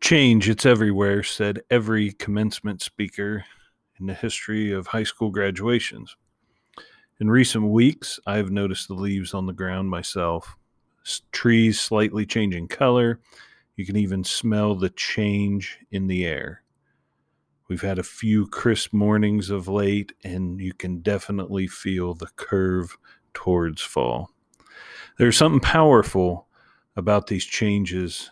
Change, it's everywhere, said every commencement speaker in the history of high school graduations. In recent weeks, I've noticed the leaves on the ground myself, trees slightly changing color. You can even smell the change in the air. We've had a few crisp mornings of late, and you can definitely feel the curve towards fall. There's something powerful about these changes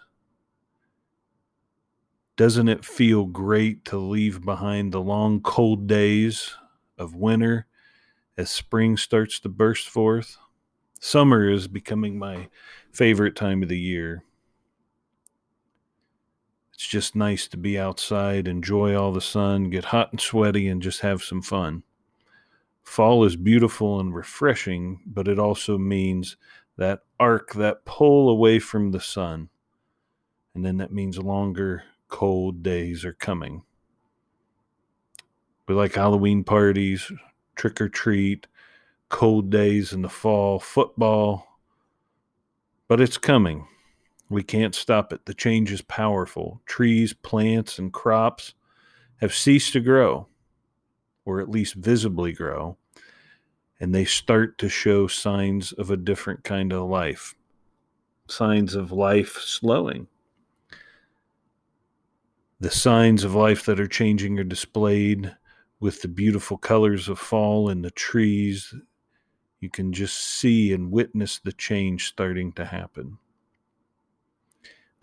doesn't it feel great to leave behind the long, cold days of winter as spring starts to burst forth? Summer is becoming my favorite time of the year. It's just nice to be outside, enjoy all the sun, get hot and sweaty, and just have some fun. Fall is beautiful and refreshing, but it also means that arc, that pull away from the sun. And then that means longer cold days are coming. We like Halloween parties, trick or treat, cold days in the fall, football, but it's coming. We can't stop it. The change is powerful. Trees, plants, and crops have ceased to grow, or at least visibly grow, and they start to show signs of a different kind of life, signs of life slowing. The signs of life that are changing are displayed with the beautiful colors of fall in the trees. You can just see and witness the change starting to happen.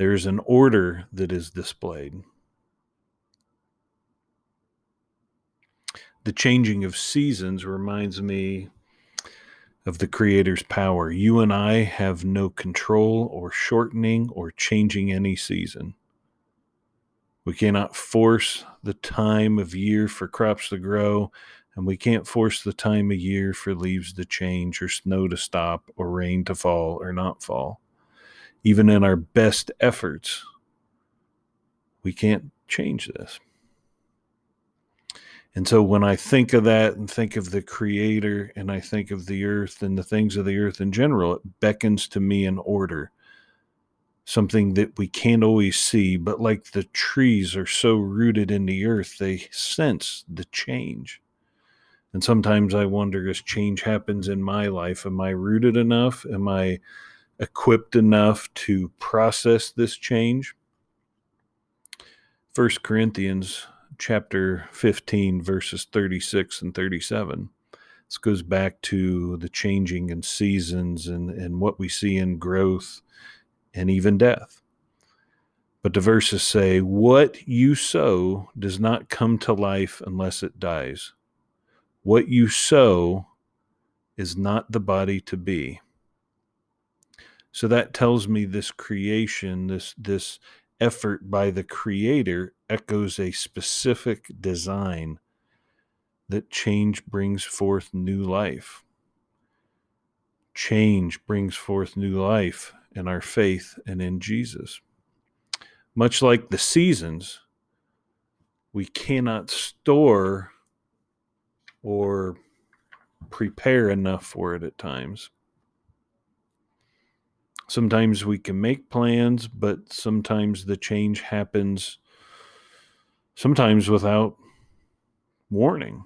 There is an order that is displayed. The changing of seasons reminds me of the Creator's power. You and I have no control or shortening or changing any season. We cannot force the time of year for crops to grow, and we can't force the time of year for leaves to change, or snow to stop, or rain to fall or not fall. Even in our best efforts, we can't change this. And so when I think of that and think of the Creator and I think of the earth and the things of the earth in general, it beckons to me an order something that we can't always see, but like the trees are so rooted in the earth, they sense the change. And sometimes I wonder as change happens in my life, am I rooted enough? Am I equipped enough to process this change? First Corinthians chapter 15 verses 36 and 37. This goes back to the changing in seasons and, and what we see in growth and even death. But the verses say, What you sow does not come to life unless it dies. What you sow is not the body to be. So that tells me this creation, this, this effort by the Creator echoes a specific design that change brings forth new life. Change brings forth new life in our faith and in Jesus. Much like the seasons, we cannot store or prepare enough for it at times. Sometimes we can make plans, but sometimes the change happens sometimes without warning.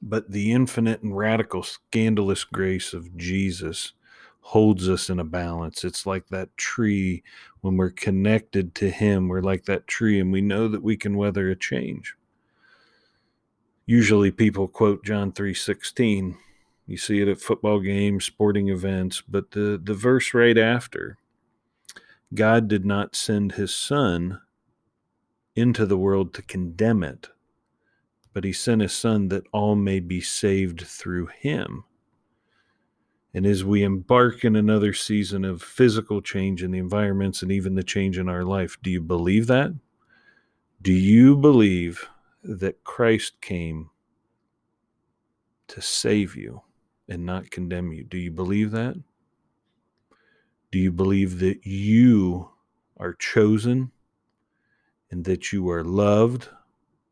But the infinite and radical, scandalous grace of Jesus holds us in a balance. It's like that tree when we're connected to Him, we're like that tree and we know that we can weather a change. Usually people quote John 3:16. You see it at football games, sporting events, but the, the verse right after God did not send his son into the world to condemn it, but he sent his son that all may be saved through him. And as we embark in another season of physical change in the environments and even the change in our life, do you believe that? Do you believe that Christ came to save you and not condemn you? Do you believe that? Do you believe that you are chosen and that you are loved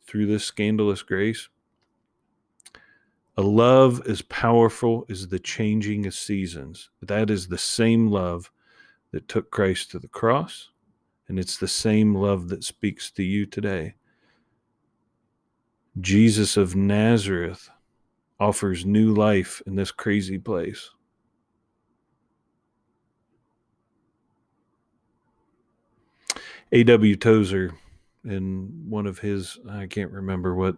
through this scandalous grace? A love as powerful as the changing of seasons. That is the same love that took Christ to the cross, and it's the same love that speaks to you today. Jesus of Nazareth offers new life in this crazy place. A.W. Tozer, in one of his, I can't remember what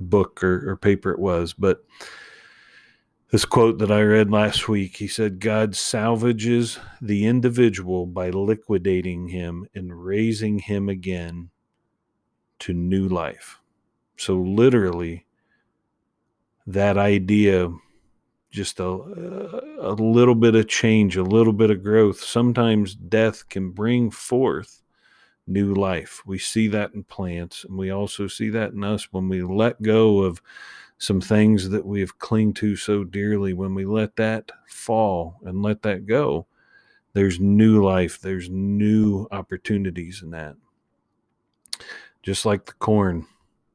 book or, or paper it was, but this quote that I read last week, he said, God salvages the individual by liquidating him and raising him again to new life. So, literally, that idea just a, a little bit of change, a little bit of growth. Sometimes death can bring forth new life. We see that in plants, and we also see that in us when we let go of some things that we have clung to so dearly. When we let that fall and let that go, there's new life, there's new opportunities in that. Just like the corn,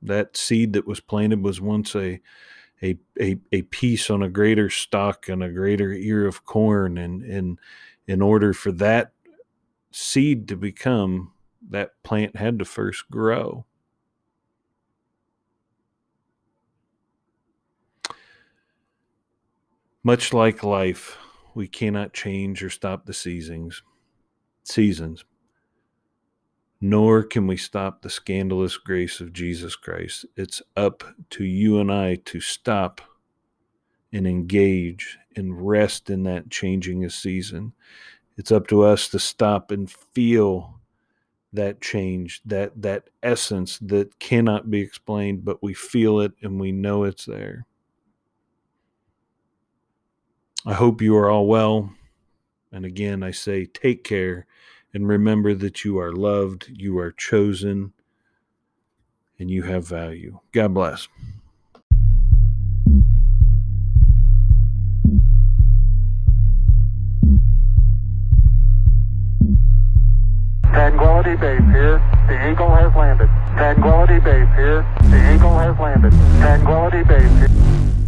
that seed that was planted was once a a, a, a piece on a greater stock and a greater ear of corn. And, and in order for that seed to become that plant had to first grow. Much like life we cannot change or stop the seasons seasons nor can we stop the scandalous grace of Jesus Christ. It's up to you and I to stop and engage and rest in that changing of season. It's up to us to stop and feel that change, that that essence that cannot be explained, but we feel it and we know it's there. I hope you are all well. And again, I say take care and remember that you are loved, you are chosen, and you have value. God bless. Tranquility Base here. The Eagle has landed. Tranquility Base here. The Eagle has landed. Tranquility Base here.